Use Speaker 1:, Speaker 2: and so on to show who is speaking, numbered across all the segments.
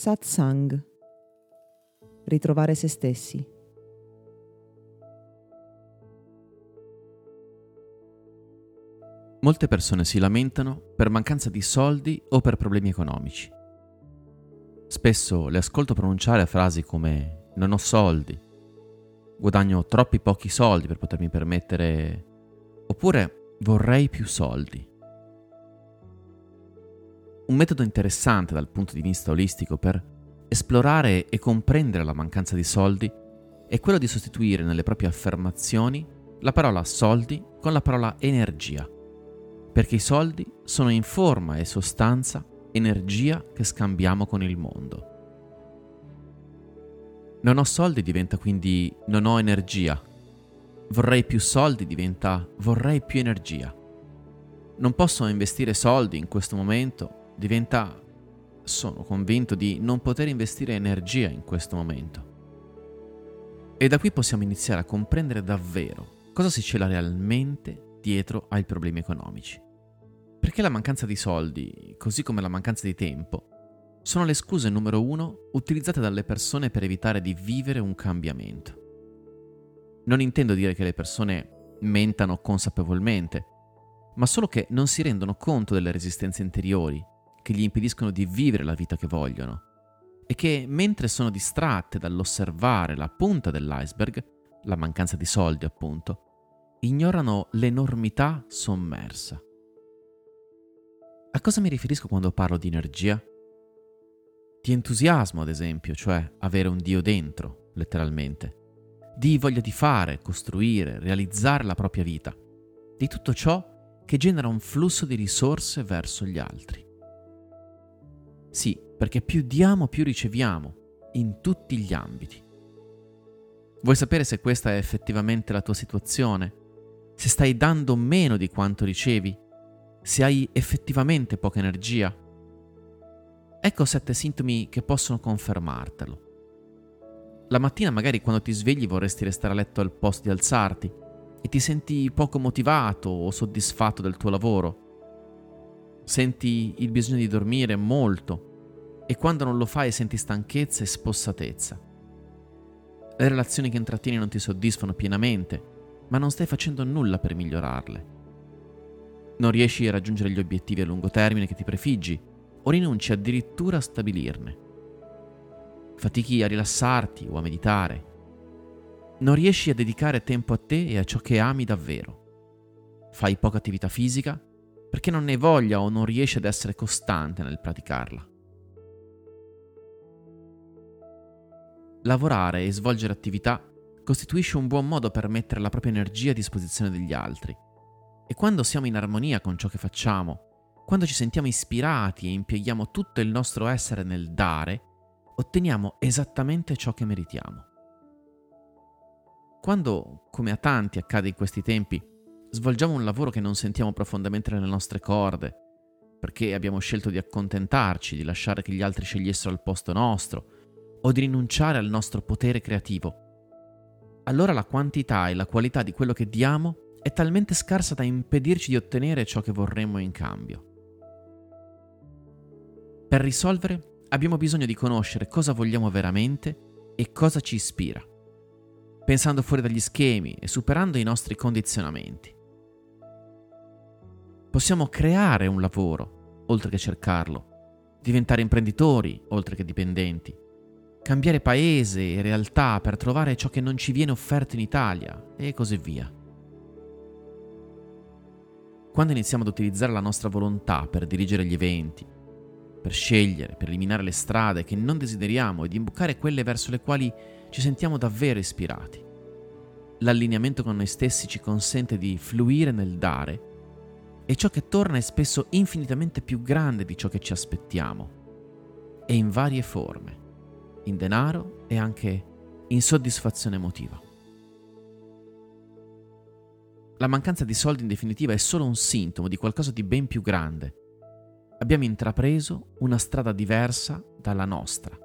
Speaker 1: Satsang. Ritrovare se stessi.
Speaker 2: Molte persone si lamentano per mancanza di soldi o per problemi economici. Spesso le ascolto pronunciare frasi come non ho soldi, guadagno troppi pochi soldi per potermi permettere, oppure vorrei più soldi. Un metodo interessante dal punto di vista olistico per esplorare e comprendere la mancanza di soldi è quello di sostituire nelle proprie affermazioni la parola soldi con la parola energia, perché i soldi sono in forma e sostanza energia che scambiamo con il mondo. Non ho soldi diventa quindi non ho energia. Vorrei più soldi diventa vorrei più energia. Non posso investire soldi in questo momento diventa sono convinto di non poter investire energia in questo momento. E da qui possiamo iniziare a comprendere davvero cosa si cela realmente dietro ai problemi economici. Perché la mancanza di soldi, così come la mancanza di tempo, sono le scuse numero uno utilizzate dalle persone per evitare di vivere un cambiamento. Non intendo dire che le persone mentano consapevolmente, ma solo che non si rendono conto delle resistenze interiori che gli impediscono di vivere la vita che vogliono e che mentre sono distratte dall'osservare la punta dell'iceberg, la mancanza di soldi appunto, ignorano l'enormità sommersa. A cosa mi riferisco quando parlo di energia? Di entusiasmo, ad esempio, cioè avere un Dio dentro, letteralmente. Di voglia di fare, costruire, realizzare la propria vita. Di tutto ciò che genera un flusso di risorse verso gli altri. Sì, perché più diamo più riceviamo, in tutti gli ambiti. Vuoi sapere se questa è effettivamente la tua situazione? Se stai dando meno di quanto ricevi? Se hai effettivamente poca energia? Ecco sette sintomi che possono confermartelo. La mattina magari quando ti svegli vorresti restare a letto al posto di alzarti e ti senti poco motivato o soddisfatto del tuo lavoro senti il bisogno di dormire molto e quando non lo fai senti stanchezza e spossatezza. Le relazioni che intrattieni non ti soddisfano pienamente, ma non stai facendo nulla per migliorarle. Non riesci a raggiungere gli obiettivi a lungo termine che ti prefiggi o rinunci addirittura a stabilirne. Fatichi a rilassarti o a meditare. Non riesci a dedicare tempo a te e a ciò che ami davvero. Fai poca attività fisica perché non ne voglia o non riesce ad essere costante nel praticarla. Lavorare e svolgere attività costituisce un buon modo per mettere la propria energia a disposizione degli altri. E quando siamo in armonia con ciò che facciamo, quando ci sentiamo ispirati e impieghiamo tutto il nostro essere nel dare, otteniamo esattamente ciò che meritiamo. Quando, come a tanti accade in questi tempi, svolgiamo un lavoro che non sentiamo profondamente nelle nostre corde, perché abbiamo scelto di accontentarci, di lasciare che gli altri scegliessero al posto nostro, o di rinunciare al nostro potere creativo. Allora la quantità e la qualità di quello che diamo è talmente scarsa da impedirci di ottenere ciò che vorremmo in cambio. Per risolvere abbiamo bisogno di conoscere cosa vogliamo veramente e cosa ci ispira, pensando fuori dagli schemi e superando i nostri condizionamenti. Possiamo creare un lavoro, oltre che cercarlo, diventare imprenditori, oltre che dipendenti, cambiare paese e realtà per trovare ciò che non ci viene offerto in Italia e così via. Quando iniziamo ad utilizzare la nostra volontà per dirigere gli eventi, per scegliere, per eliminare le strade che non desideriamo ed imbucare quelle verso le quali ci sentiamo davvero ispirati, l'allineamento con noi stessi ci consente di fluire nel dare e ciò che torna è spesso infinitamente più grande di ciò che ci aspettiamo e in varie forme, in denaro e anche in soddisfazione emotiva. La mancanza di soldi in definitiva è solo un sintomo di qualcosa di ben più grande. Abbiamo intrapreso una strada diversa dalla nostra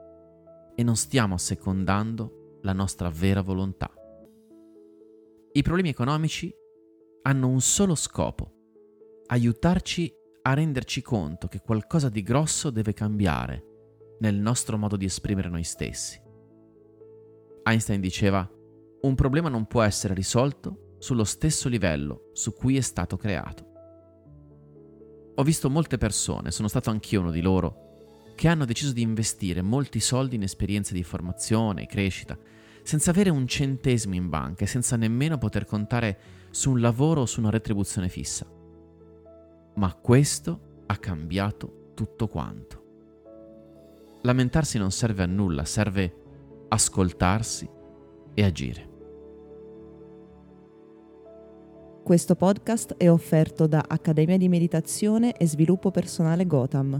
Speaker 2: e non stiamo assecondando la nostra vera volontà. I problemi economici hanno un solo scopo, aiutarci a renderci conto che qualcosa di grosso deve cambiare nel nostro modo di esprimere noi stessi. Einstein diceva, un problema non può essere risolto sullo stesso livello su cui è stato creato. Ho visto molte persone, sono stato anch'io uno di loro, che hanno deciso di investire molti soldi in esperienze di formazione e crescita, senza avere un centesimo in banca e senza nemmeno poter contare su un lavoro o su una retribuzione fissa. Ma questo ha cambiato tutto quanto. Lamentarsi non serve a nulla, serve ascoltarsi e agire.
Speaker 1: Questo podcast è offerto da Accademia di Meditazione e Sviluppo Personale Gotham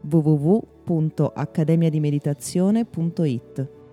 Speaker 1: www.accademiadimeditazione.it